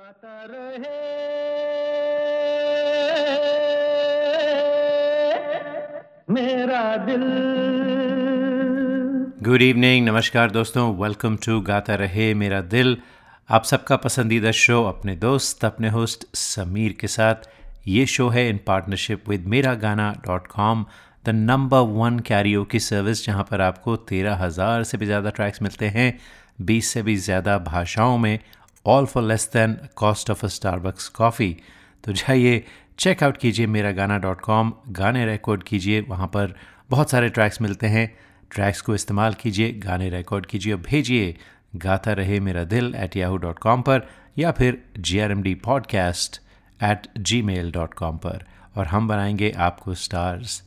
गाता रहे। मेरा दिल। Good evening नमस्कार दोस्तों वेलकम टू गाता रहे मेरा दिल। आप सबका पसंदीदा शो अपने दोस्त, अपने होस्ट समीर के साथ। ये शो है इन partnership with Mera Gana dot com the number one Cairo की सर्विस जहाँ पर आपको तेरह हज़ार से भी ज़्यादा ट्रैक्स मिलते हैं, बीस से भी ज़्यादा भाषाओं में। All for less than cost of a Starbucks coffee तो जाइए चेकआउट कीजिए मेरा गाना डॉट कॉम गाने रिकॉर्ड कीजिए, वहाँ पर बहुत सारे ट्रैक्स मिलते हैं। ट्रैक्स को इस्तेमाल कीजिए, गाने रिकॉर्ड कीजिए और भेजिए। गाता रहे मेरा दिल एट याहू डॉट कॉम पर या फिर G R M D podcast at Gmail dot com पर और हम बनाएँगे आपको स्टार्स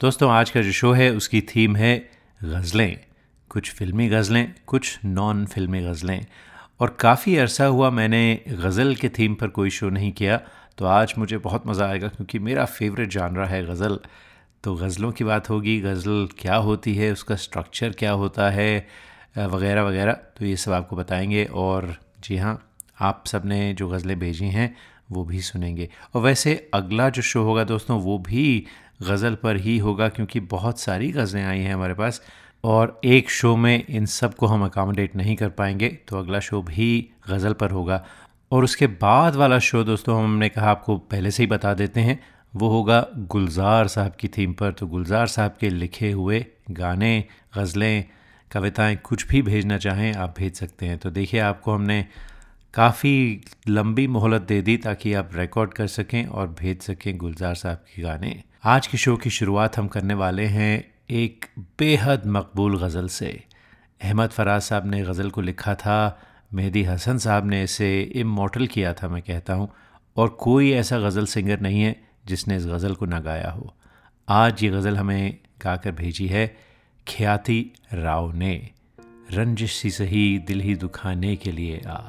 दोस्तों, आज का जो शो है, उसकी थीम है गज़लें। कुछ फिल्मी गज़लें, कुछ नॉन फिल्मी गज़लें। और काफ़ी अरसा हुआ मैंने गज़ल के थीम पर कोई शो नहीं किया तो आज मुझे बहुत मज़ा आएगा क्योंकि मेरा फेवरेट जानरा है गज़ल। तो गज़लों की बात होगी, गज़ल क्या होती है, उसका स्ट्रक्चर क्या होता है वगैरह वगैरह। तो ये सब आपको बताएँगे और जी हाँ आप सबने जो गज़लें भेजी हैं, वो भी सुनेंगे। और वैसे अगला जो शो होगा दोस्तों, वो भी गज़ल पर ही होगा क्योंकि बहुत सारी गज़लें आई हैं हमारे पास। और एक शो में इन सबको हम अकामोडेट नहीं कर पाएँगे तो अगला शो भी गज़ल पर होगा। और उसके बाद वाला शो दोस्तों हमने कहा आपको पहले से ही बता देते हैं, वो होगा गुलजार साहब की थीम पर। तो गुलजार साहब के लिखे हुए गाने, गज़लें, कविताएँ कुछ भी भेजना चाहें, आप भेज सकते हैं। तो देखिए, आपको हमने काफ़ी लंबी मोहलत दे दी ताकि आप रिकॉर्ड कर सकें और भेज सकें गुलजार साहब के गाने। आज के शो की शुरुआत हम करने वाले हैं एक बेहद मकबूल गज़ल से। अहमद फराज साहब ने गज़ल को लिखा था, मेहदी हसन साहब ने इसे इमोटल किया था, मैं कहता हूँ, और कोई ऐसा गज़ल सिंगर नहीं है जिसने इस गज़ल को ना गाया हो। आज ये गज़ल हमें गाकर भेजी है, ख्याति राव ने, रंजिश सी सही, दिल ही दुखाने के लिए आ।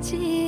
记。忆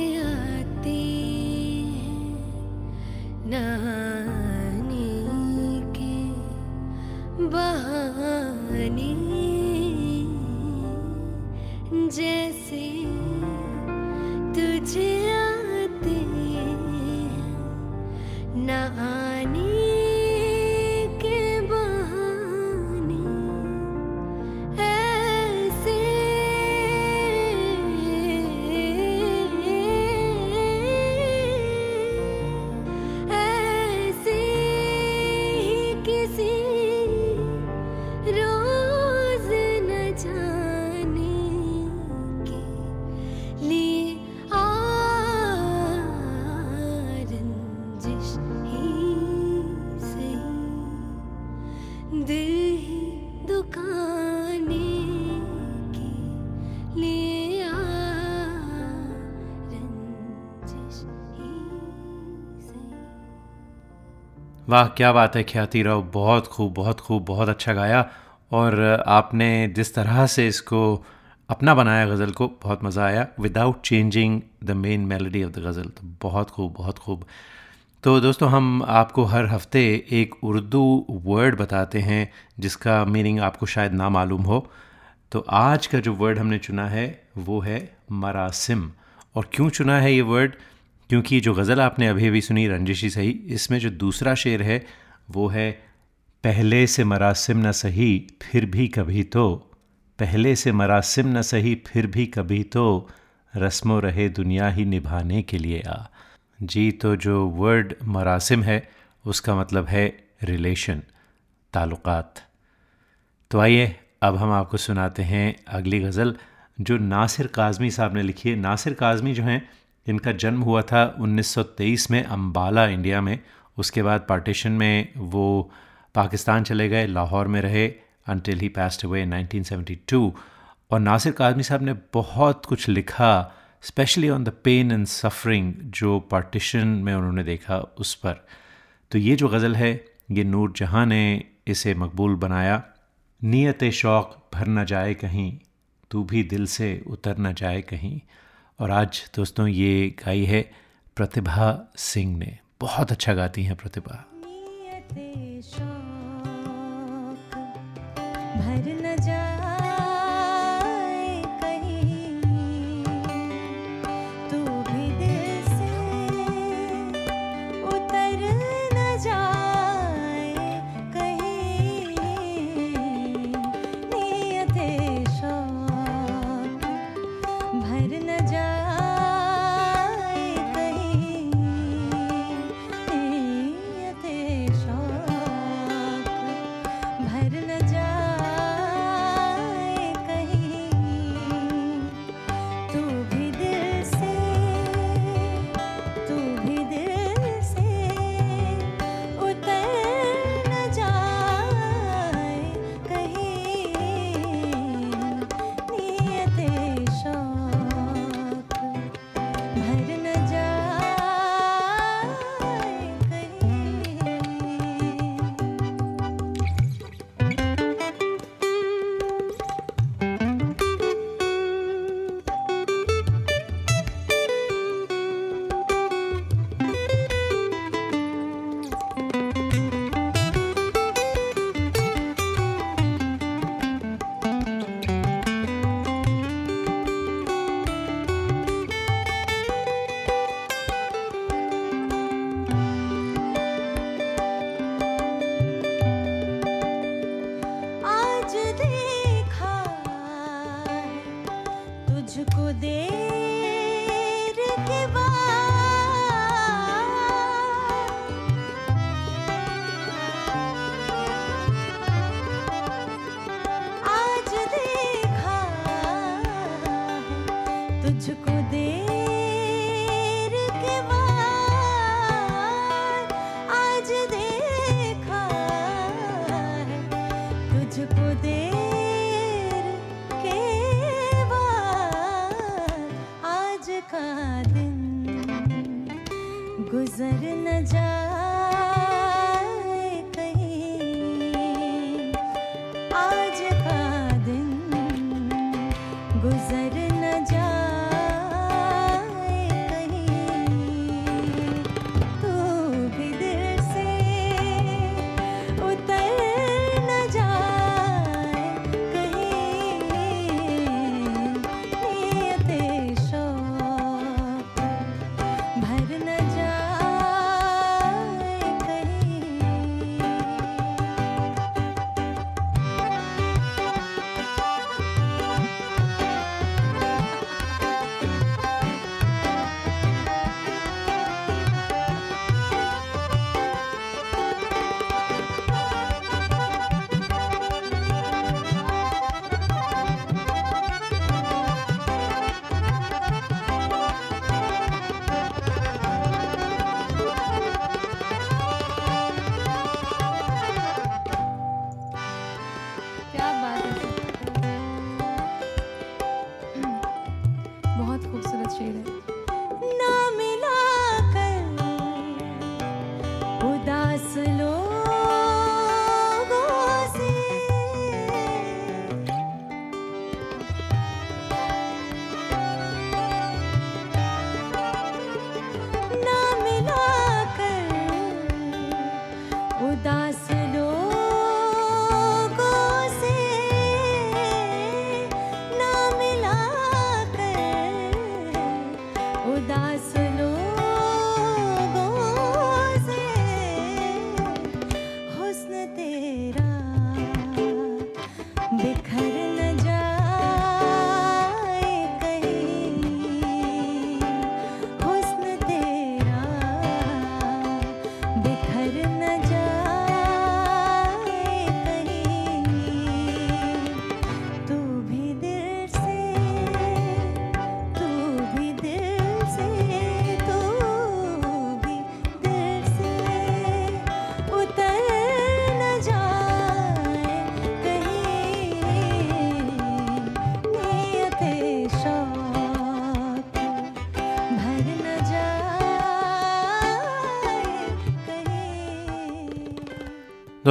वाह, क्या बात है, ख्याति राव। बहुत खूब बहुत खूब, बहुत अच्छा गाया। और आपने जिस तरह से इसको अपना बनाया गज़ल को, बहुत मज़ा आया। Without changing the main melody of the ghazal. तो बहुत खूब बहुत खूब। तो दोस्तों, हम आपको हर हफ़्ते एक उर्दू वर्ड बताते हैं, जिसका मीनिंग आपको शायद ना मालूम हो। तो आज का जो वर्ड हमने चुना है, वो है मरासिम। और क्यों चुना है ये वर्ड क्योंकि जो गज़ल आपने अभी अभी सुनी, रंजिशी सही, इसमें जो दूसरा शेर है, वो है, पहले से मरासिम न सही, फिर भी कभी तो। पहले से मरासिम न सही, फिर भी कभी तो। रस्मो रहे दुनिया ही निभाने के लिए आ। जी तो जो वर्ड मरासिम है, उसका मतलब है रिलेशन, ताल्लुक़ात। तो आइए, अब हम आपको सुनाते हैं अगली गज़ल, जो नासिर काज़मी साहब ने लिखी है। नासिर काज़मी जो हैं इनका जन्म हुआ था 1923 में अम्बाला इंडिया में। उसके बाद पार्टीशन में वो पाकिस्तान चले गए, लाहौर में रहे अनटिल ही पास्ट अवे 1972 और नासिर काज़मी साहब ने बहुत कुछ लिखा specially on the pain and suffering जो पार्टीशन में उन्होंने देखा उस पर। तो ये जो गज़ल है, ये नूर जहाँ ने इसे मकबूल बनाया, नीयत शौक़ भर न जाए कहीं, तू भी दिल से उतर न जाए कहीं। और आज, दोस्तों, ये गाई है प्रतिभा सिंह ने। बहुत अच्छा गाती हैं प्रतिभा। भर न जाए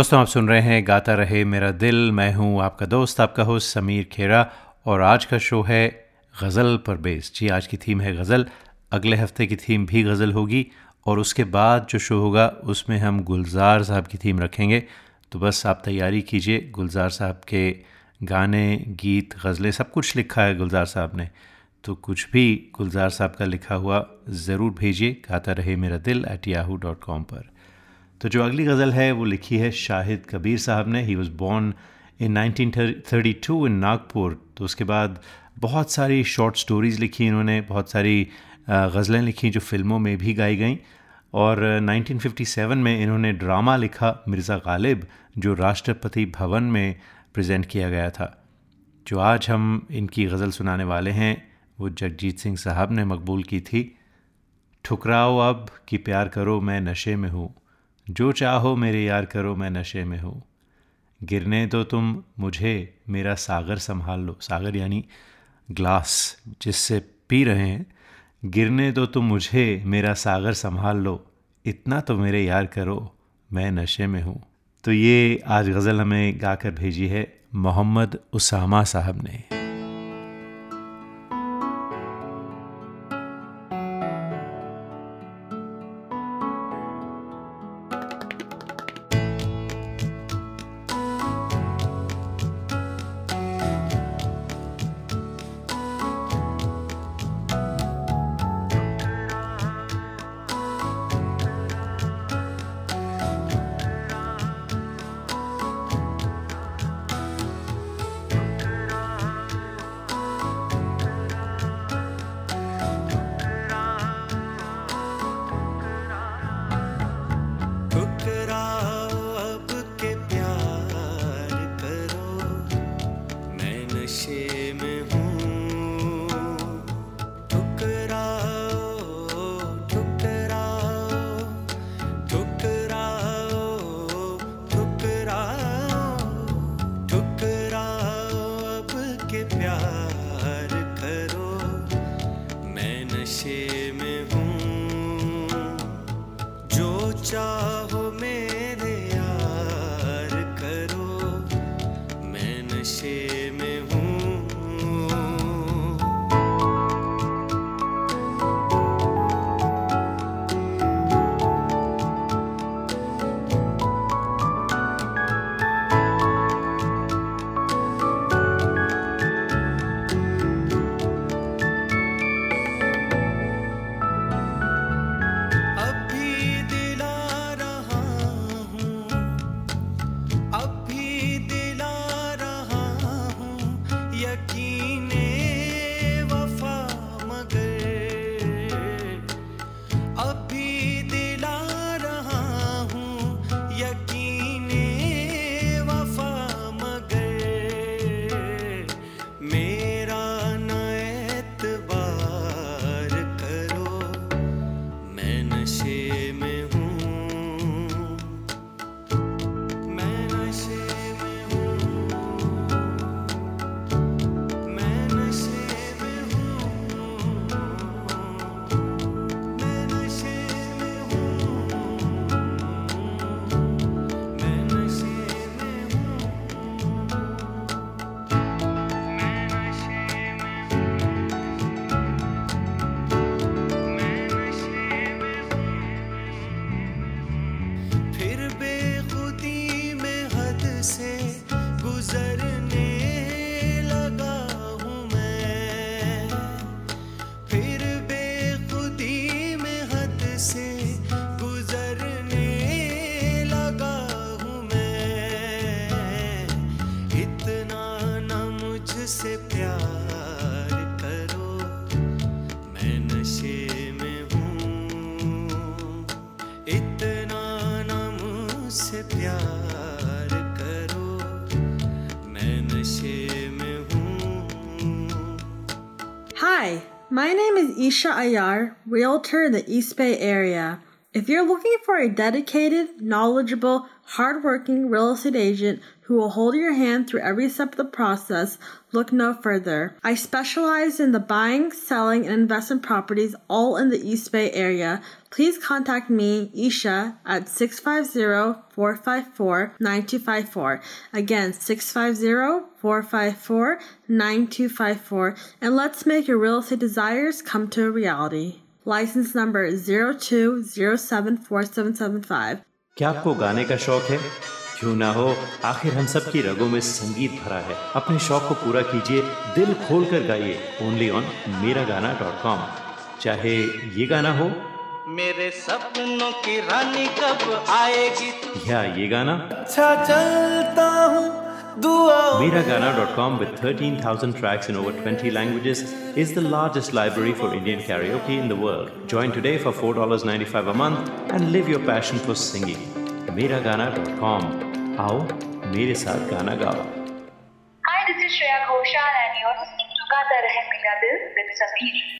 दोस्तों, आप सुन रहे हैं गाता रहे मेरा दिल। मैं हूँ आपका दोस्त, आपका होस्ट समीर खेरा, और आज का शो है गज़ल पर बेस। जी, आज की थीम है गज़ल। अगले हफ़्ते की थीम भी गज़ल होगी, और उसके बाद जो शो होगा, उसमें हम गुलजार साहब की थीम रखेंगे। तो बस आप तैयारी कीजिए, गुलजार साहब के गाने, गीत, गज़लें, सब कुछ लिखा है गुलजार साहब ने। तो कुछ भी गुलजार साहब का लिखा हुआ, ज़रूर भेजिए गाता रहे मेरा दिल एट याहू डॉट कॉम पर। तो जो अगली गज़ल है वो लिखी है शाहिद कबीर साहब ने। He was born in 1932 in Nagpur तो उसके बाद बहुत सारी शॉर्ट स्टोरीज़ लिखी इन्होंने बहुत सारी गज़लें लिखी जो फ़िल्मों में भी गाई गईं। और अ, 1957 में इन्होंने ड्रामा लिखा मिर्ज़ा गालिब जो राष्ट्रपति भवन में प्रेजेंट किया गया था। जो आज हम इनकी गज़ल सुनाने वाले हैं वो जगजीत सिंह साहब ने मकबूल की थी। ठुकराओ अब कि प्यार करो मैं नशे में हूँ। जो चाहो मेरे यार करो, मैं नशे में हूँ। गिरने दो तुम मुझे मेरा सागर संभाल लो। सागर यानी ग्लास जिससे पी रहे हैं। गिरने दो तुम मुझे मेरा सागर संभाल लो। इतना तो मेरे यार करो, मैं नशे में हूँ। तो ये आज गज़ल हमें गाकर भेजी है मोहम्मद उसामा साहब ने। Isha Ayar, realtor in the East Bay area. If you're looking for a dedicated, knowledgeable, hardworking real estate agent who will hold your hand through every step of the process, look no further. I specialize in the buying, selling, and investment properties all in the East Bay area Please contact me, Isha, at 650-454-9254. Again, 650-454-9254. And let's make your real estate desires come to a reality. License number 02074775. क्या आपको गाने का शौक है क्यों ना हो आखिर हम सब की रगों में संगीत भरा है अपने शौक को पूरा कीजिए दिल खोल कर गाइए ओनली ऑन मेरा गाना डॉट कॉम चाहे ये गाना हो मेरे सपनों की रानी कब आएगी या ये गाना अच्छा चलता हूँ Miragana.com with 13,000 tracks in over 20 languages is the largest library for Indian karaoke in the world. Join today for $4.95 a month and live your passion for singing. Miragana.com. आओ मेरे साथ गाना गाओ Hi, this is Shreya Ghoshal and you're listening to Gata Rahe Mera Dil with Sameer.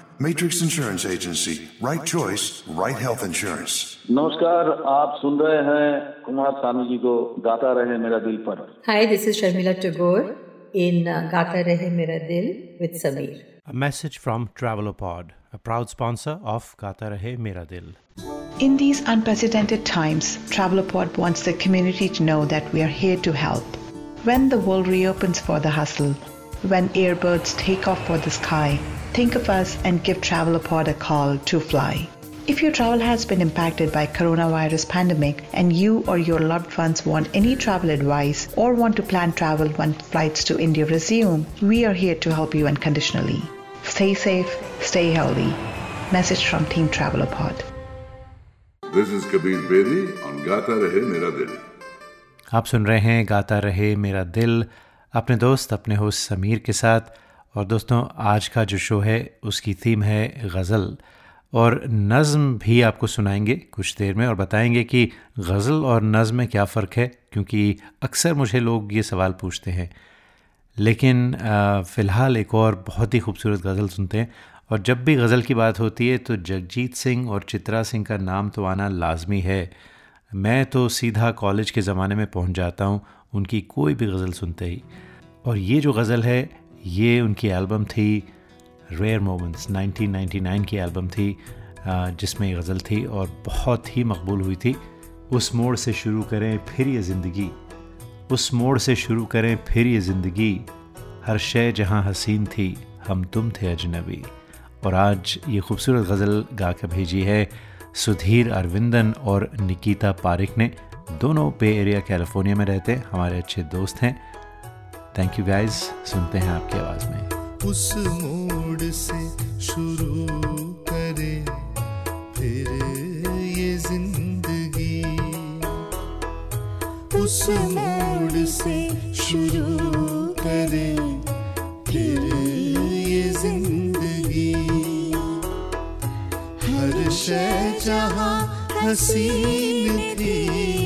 Matrix Insurance Agency. Right choice, right health insurance. नमस्कार आप सुन रहे हैं कुमार सानू जी को गाता रहे मेरा दिल पर Hi, this is Sharmila Tagore in uh, Gata Rahe Mera Dil with Sameer. A message from Travelopod, a proud sponsor of Gata Rahe Mera Dil. In these unprecedented times, Travelopod wants the community to know that we are here to help. When the world reopens for the hustle, when airbirds take off for the sky, think of us and give Travelopod a call to fly. If your travel has been impacted by coronavirus pandemic and you or your loved ones want any travel advice or want to plan travel when flights to India resume, we are here to help you unconditionally. Stay safe, stay healthy. Message from Team Travelopod. This is Kabir Bedi on Gata Rahe Mera Dil. आप सुन रहे हैं गाता रहे मेरा दिल अपने दोस्त अपने host Sameer के साथ और दोस्तों, आज का जो शो है, उसकी थीम है गज़ल। और नज़म भी आपको सुनाएँगे कुछ देर में और बताएँगे कि गज़ल और नज़म में क्या फ़र्क है, क्योंकि अक्सर मुझे लोग ये सवाल पूछते हैं। लेकिन फ़िलहाल एक और बहुत ही खूबसूरत गज़ल सुनते हैं। और जब भी गज़ल की बात होती है तो जगजीत सिंह और चित्रा सिंह का नाम तो आना लाजमी है। मैं तो सीधा कॉलेज के ज़माने में पहुँच जाता हूँ, उनकी कोई भी गज़ल सुनते ही। और ये जो गज़ल है ये उनकी एल्बम थी रेयर मोमेंट्स 1999 की एल्बम थी जिसमें ये गज़ल थी और बहुत ही मकबूल हुई थी। उस मोड़ से शुरू करें फिर ये ज़िंदगी। उस मोड़ से शुरू करें फिर ये ज़िंदगी। हर शय जहाँ हसीन थी, हम तुम थे अजनबी। और आज ये खूबसूरत गज़ल गा के भेजी है सुधीर अरविंदन और निकिता पारिक ने। दोनों पे एरिया, कैलिफ़ोर्निया में रहते हमारे अच्छे दोस्त हैं। थैंक यू गाइज़ सुनते हैं आपकी आवाज़ में। उस मोड़ से शुरू करे, फिर ये ज़िंदगी। उस मोड़ से शुरू करे, फिर ये ज़िंदगी। शय जहाँ हसीन थी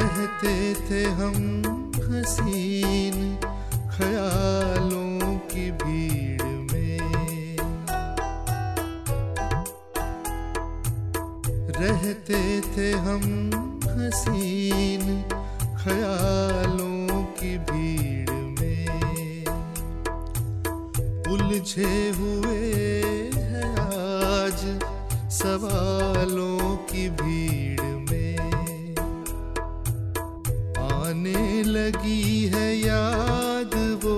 रहते थे हम हसीन ख्यालों की भीड़ में। रहते थे हम हसीन ख्यालों की भीड़ में। उलझे हुए हैं आज सवालों की भीड़ लगी है याद वो,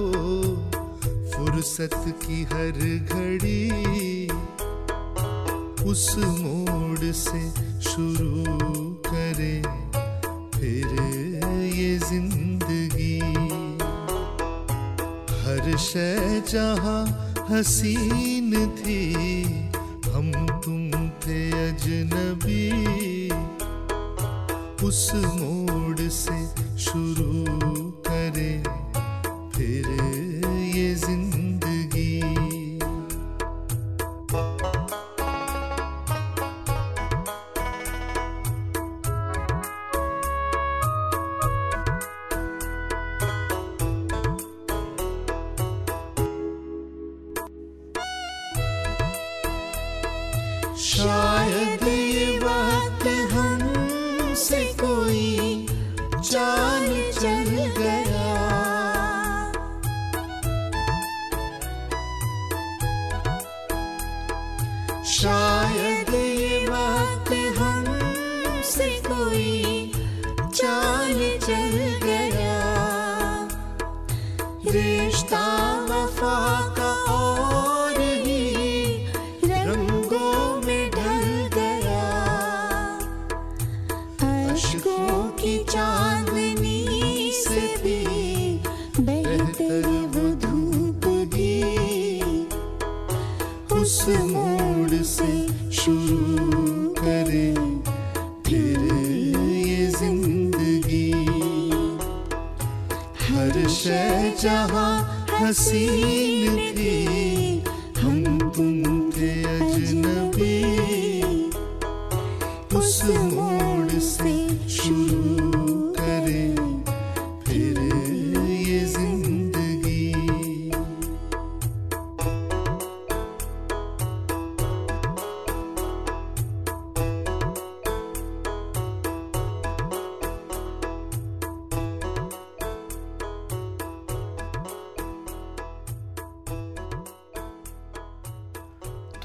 फुर्सत की हर घड़ी। उस मोड़ से शुरू करे फिर ये ज़िंदगी। हर शय जहाँ हसीन थी, हम तुम थे अजनबी। उस मोड़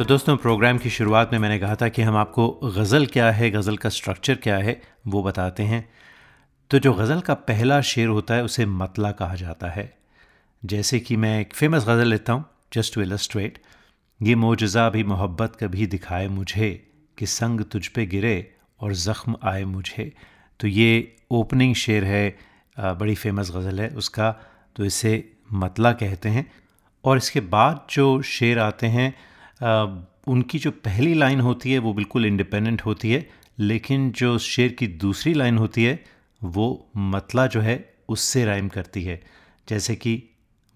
दोस्तों, प्रोग्राम की शुरुआत में मैंने कहा था कि हम आपको गज़ल क्या है, गज़ल का स्ट्रक्चर क्या है, वो बताते हैं। तो जो गज़ल का पहला शेर होता है, उसे मतला कहा जाता है। जैसे कि मैं एक फ़ेमस गज़ल लेता हूँ जस्ट टू इलस्ट्रेट ये मोजज़ा भी, मोहब्बत कभी दिखाए मुझे कि संग तुझ पे गिरे और ज़ख्म आए मुझे। तो ये ओपनिंग शेर है बड़ी फ़ेमस गज़ल है उसका। तो इसे मतला कहते हैं। और इसके बाद जो शेर आते हैं उनकी जो पहली लाइन होती है, वो बिल्कुल इंडिपेंडेंट होती है, लेकिन जो शेर की दूसरी लाइन होती है, वो मतला जो है, उससे राइम करती है। जैसे कि,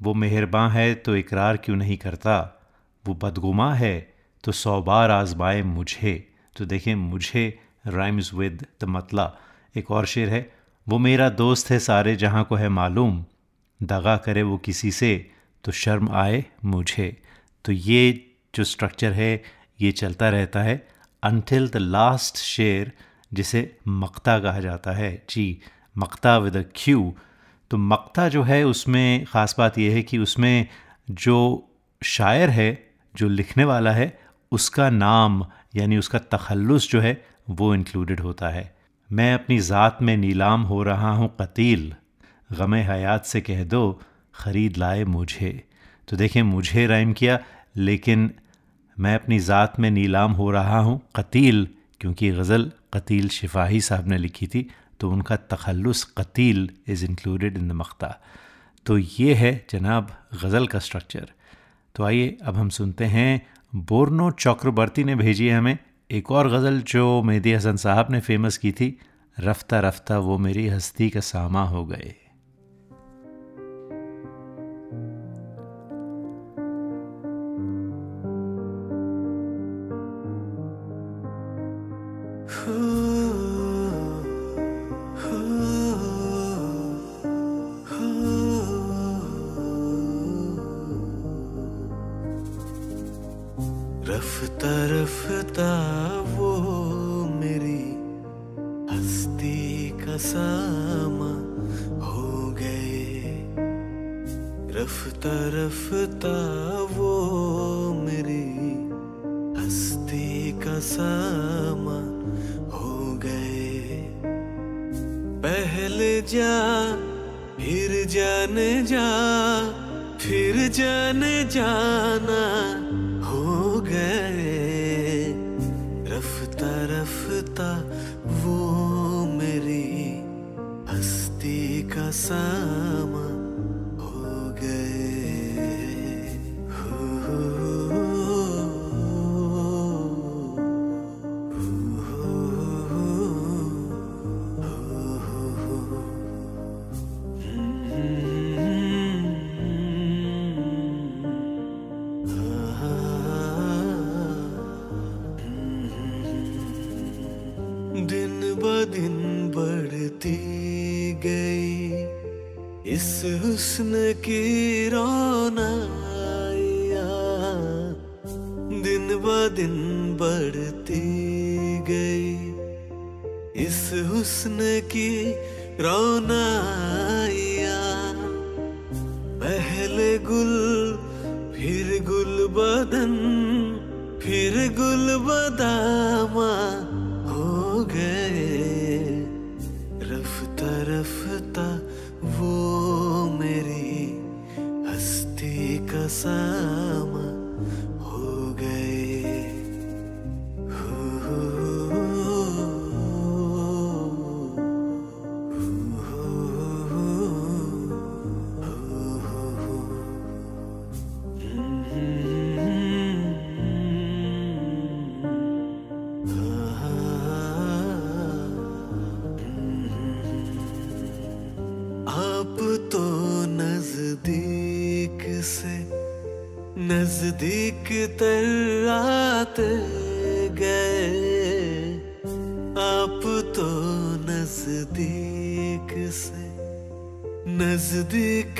वो मेहरबान है तो इकरार क्यों नहीं करता? वो बदगुमा है तो सौ बार आजमाए मुझे। तो देखें मुझे राइम्स विद द मतला एक और शेर है, वो मेरा दोस्त है सारे, जहाँ को है मालूम। दगा करे वो किसी से तो शर्म आए मुझे। तो ये जो स्ट्रक्चर है, ये चलता रहता है अनटिल द लास्ट शेर जिसे मक्ता कहा जाता है। जी, मक्ता विद अ क्यू तो मक्ता जो है, उसमें ख़ास बात यह है कि उसमें जो शायर है, जो लिखने वाला है, उसका नाम, यानी उसका तखल्लुस जो है, वो इंक्लूडेड होता है। मैं अपनी ज़ात में नीलाम हो रहा हूँ, कतील। गम हयात से कह दो, ख़रीद लाए मुझे। तो देखें मुझे राइम किया, लेकिन मैं अपनी ज़ात में नीलाम हो रहा हूँ, कतील, क्योंकि गज़ल कतील शिफाही साहब ने लिखी थी तो उनका तखलस Qateel is included in the मख्ता तो ये है जनाब गज़ल का स्ट्रक्चर तो आइए अब हम सुनते हैं, बोर्नो चक्रवर्ती ने भेजी है हमें, एक और गज़ल जो मेहदी हसन साहब ने फ़ेमस की थी, रफ्ता रफ्ता वो मेरी हस्ती का सामा हो गए। रफ्ता रफ्ता वो मेरी हस्ती का सामा हो गए। पहले जा, फिर जाने जा, फिर जाने जाना हो गए। रफ्ता रफ्ता वो मेरी हस्ती का सामा नजदीक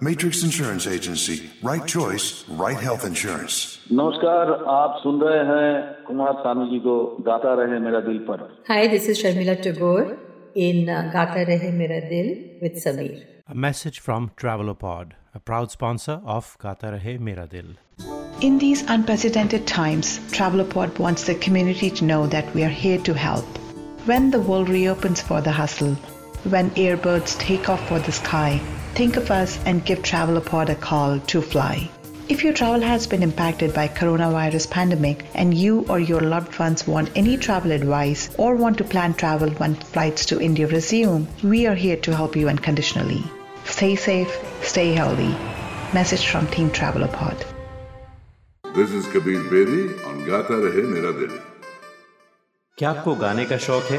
Matrix Insurance Agency. Right choice, right health insurance. नमस्कार आप सुन रहे हैं कुमार सानू जी को गाता रहे मेरा दिल पर Hi, this is Sharmila Tagore in uh, Gata Rahe Mera Dil with Sameer. A message from Travelopod, a proud sponsor of Gata Rahe Mera Dil. In these unprecedented times, Travelopod wants the community to know that we are here to help. When the world reopens for the hustle, when airbirds take off for the sky, think of us and give Travelopod a call to fly. If your travel has been impacted by coronavirus pandemic and you or your loved ones want any travel advice or want to plan travel when flights to India resume, we are here to help you unconditionally. Stay safe, stay healthy. Message from Team Travelopod. This is Kabir Bedi on Gata Rahe Mera Dil. क्या आपको गाने का शौक है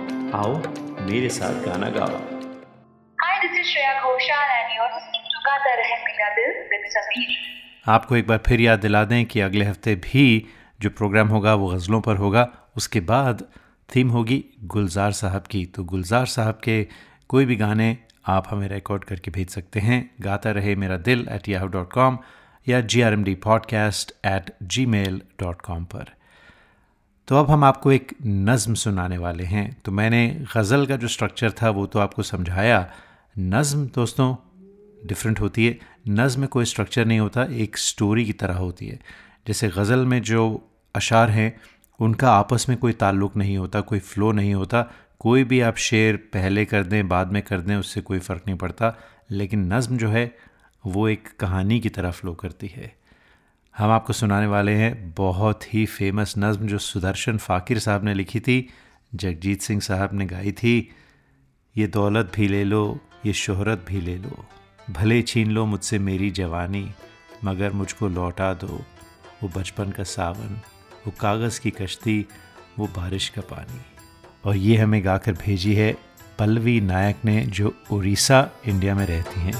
आओ मेरे साथ गाना गाओ। Hi, this is Shreya Ghoshal and you're listening to Gata Rahe Mera Dil with Sameer. आपको एक बार फिर याद दिला दें कि अगले हफ़्ते भी जो प्रोग्राम होगा वो गज़लों पर होगा। उसके बाद थीम होगी गुलजार साहब की। तो गुलजार साहब के कोई भी गाने आप हमें रिकॉर्ड करके भेज सकते हैं। गाता रहे मेरा दिल एट याहू डॉट कॉम या G R M D podcast at Gmail dot com पर। तो अब हम आपको एक नज़म सुनाने वाले हैं। तो मैंने गज़ल का जो स्ट्रक्चर था, वो तो आपको समझाया। नज़म दोस्तों डिफरेंट होती है। नज़म में कोई स्ट्रक्चर नहीं होता, एक स्टोरी की तरह होती है। जैसे गज़ल में जो अशार हैं, उनका आपस में कोई ताल्लुक़ नहीं होता, कोई फ़्लो नहीं होता। कोई भी आप शेर पहले कर दें, बाद में कर दें, उससे कोई फ़र्क नहीं पड़ता। लेकिन नज़म जो है, वो एक कहानी की तरह फ़्लो करती है। हम आपको सुनाने वाले हैं बहुत ही फ़ेमस नज़म जो सुदर्शन फ़ाकिर साहब ने लिखी थी, जगजीत सिंह साहब ने गाई थी, ये दौलत भी ले लो, ये शोहरत भी ले लो, भले छीन लो मुझसे मेरी जवानी, मगर मुझको लौटा दो, वो बचपन का सावन, वो कागज़ की कश्ती, वो बारिश का पानी। और ये हमें गाकर भेजी है पल्लवी नायक ने जो उड़ीसा, इंडिया में रहती हैं।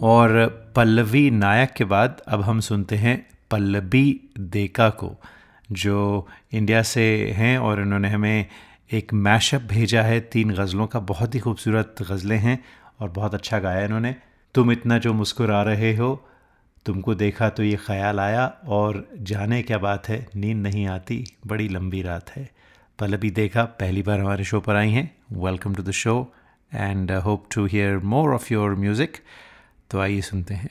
और पल्लवी नायक के बाद अब हम सुनते हैं पल्लवी देका को, जो इंडिया से हैं और इन्होंने हमें एक मैशअप भेजा है। तीन गज़लों का बहुत ही खूबसूरत गज़लें हैं और बहुत अच्छा गाया इन्होंने। तुम इतना जो मुस्कुरा रहे हो, तुमको देखा तो ये ख्याल आया और जाने क्या बात है, नींद नहीं आती, बड़ी लंबी रात है। पल्लवी देखा पहली बार हमारे शो पर आई हैं। Welcome to the show and hope to hear more of your music तो आइए सुनते हैं।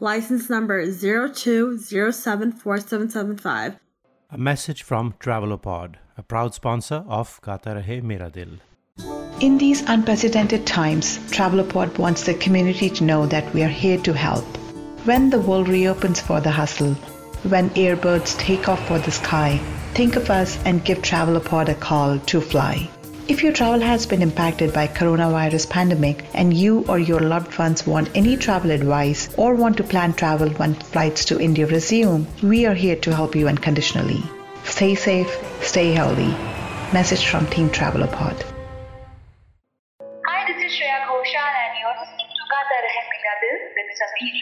License number 02074775. A message from Travelopod, a proud sponsor of Gata Rahe Mera Dil. In these unprecedented times, Travelopod wants the community to know that we are here to help. When the world reopens for the hustle, when airbirds take off for the sky, think of us and give Travelopod a call to fly. If your travel has been impacted by coronavirus pandemic and you or your loved ones want any travel advice or want to plan travel when flights to India resume, we are here to help you unconditionally. Stay safe, stay healthy. Message from Team Travelopod. Hi, this is Shreya Ghoshal and you're listening to Gata Rahe Mera Dil with Sameer.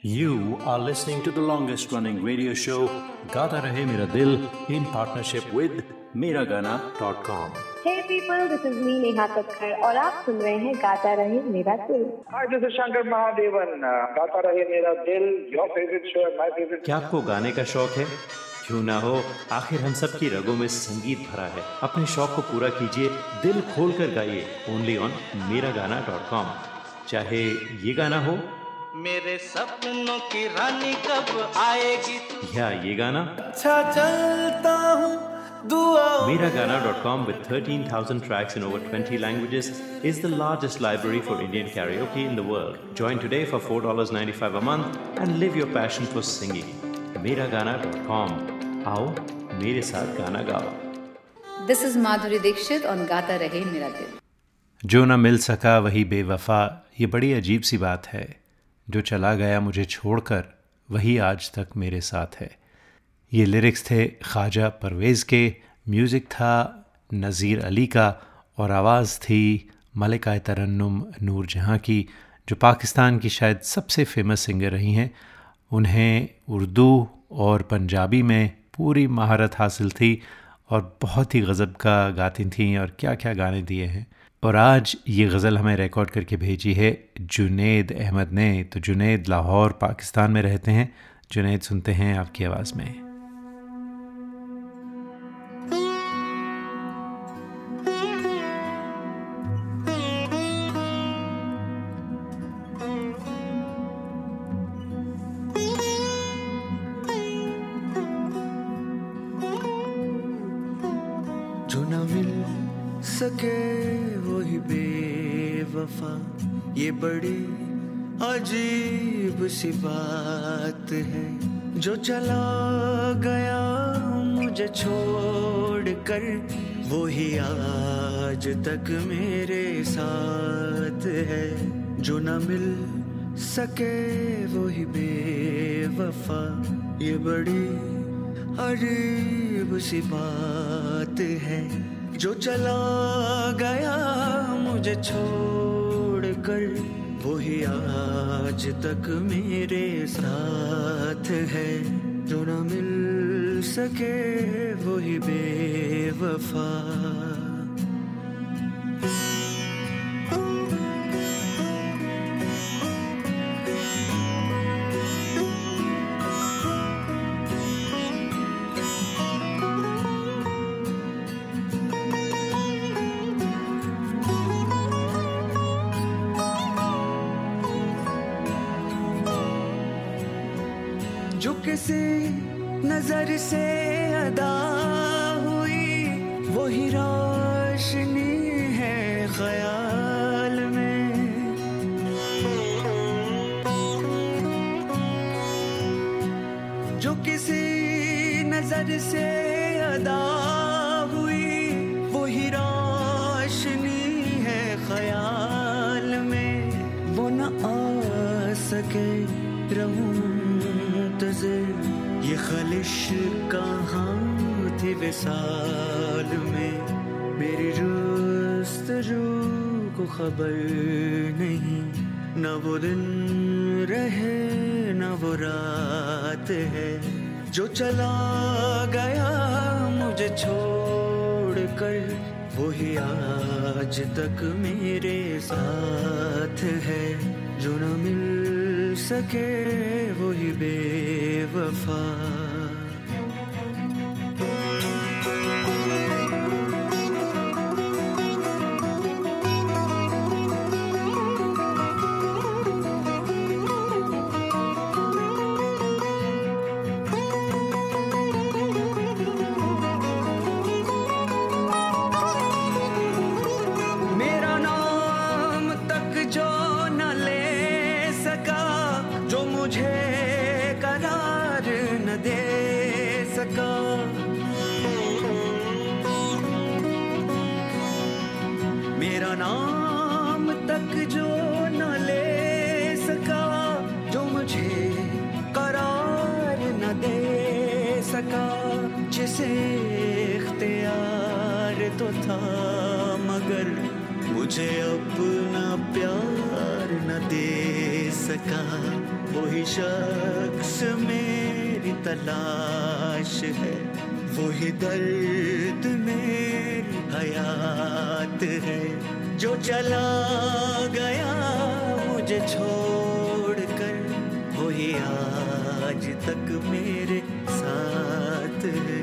You are listening to the longest running radio show, Gata Rahe Mera Dil, in partnership with Miragana.com. Hey people, this is me Neha Kakkar और आप सुन रहे हैं गाता रहे मेरा दिल। Hi, this is Shankar Mahadevan. Uh, गाता रहे मेरा दिल, your favorite show and my favorite. क्या आपको गाने का शौक है? क्यों ना हो आखिर हम सब की रगों में संगीत भरा है। अपने शौक को पूरा कीजिए दिल खोल कर गाइए ओनली ऑन मेरा गाना डॉट कॉम। चाहे ये गाना हो। मेरे सपनों की रानी कब आएगी? या ये गाना। अच्छा चलता हूँ Miragana.com with 13,000 tracks in over 20 languages is the largest library for Indian karaoke in the world. Join today for $4.95 a month and live your passion for singing. Miragana.com. आओ मेरे साथ गाना गाओ This is Madhuri Dixit on Gata Rahe Mera Dil. जो न मिल सका वही बेवफा ये बड़ी अजीब सी बात है जो चला गया मुझे छोड़कर वही आज तक मेरे साथ है ये लिरिक्स थे ख्वाजा परवेज़ के म्यूज़िक था नज़ीर अली का और आवाज़ थी मलिका तरन्नुम नूर जहाँ की, जो पाकिस्तान की शायद सबसे फ़ेमस सिंगर रही हैं। उन्हें उर्दू और पंजाबी में पूरी महारत हासिल थी और बहुत ही गज़ब का गाती थीं और क्या क्या गाने दिए हैं। और आज ये गज़ल हमें रिकॉर्ड करके भेजी है जुनेद अहमद ने। तो जुनेद लाहौर, पाकिस्तान में रहते हैं। जुनेद, सुनते हैं आपकी आवाज़ में। सी बात है। जो चला गया मुझे छोड़ कर वो ही आज तक मेरे साथ है। जो न मिल सके वही बेवफा, ये बड़ी अजीब सी बात है। जो चला गया मुझे छोड़ कर वही आज तक मेरे साथ है। जो न मिल सके वही बेवफा। किसी नज़र से अदा हुई। वही रोशनी है ख्याल में। वो न आ सके रहूँ मुंतजिर ये खलिश कहाँ थी विसाल में? मेरी जुस्तजू को खबर नहीं। न वो दिन रहे, न वो रात है। जो चला गया मुझे छोड़ कर वही आज तक मेरे साथ है। जो न मिल सके, वही बेवफा। सका वही शख्स मेरी तलाश है, वही दर्द मेरी हयात है। जो चला गया मुझे छोड़ कर वही आज तक मेरे साथ है।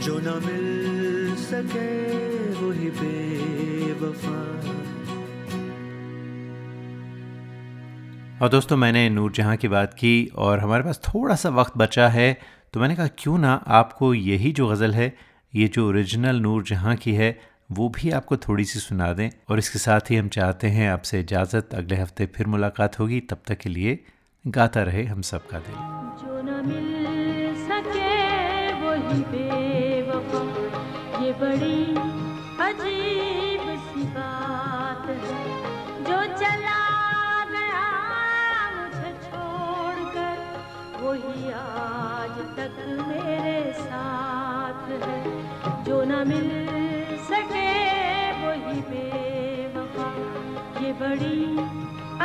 जो न मिल सके वही बेवफा। और दोस्तों, मैंने नूरजहाँ की बात की और हमारे पास थोड़ा सा वक्त बचा है तो मैंने कहा, क्यों ना आपको यही जो गज़ल है, ये जो ओरिजिनल नूरजहाँ की है, वो भी आपको थोड़ी सी सुना दें। और इसके साथ ही हम चाहते हैं आपसे इजाज़त। अगले हफ़्ते फिर मुलाकात होगी। तब तक के लिए गाता रहे हम सबका दिल। बड़ी अजीब वही आज तक मेरे साथ है। जो न मिल सके वही बेवफा। ये बड़ी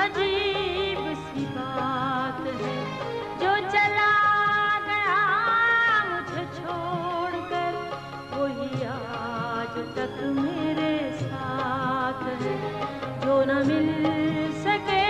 अजीब सी बात है। जो चला गया मुझे छोड़कर, वही आज तक मेरे साथ है। जो न मिल सके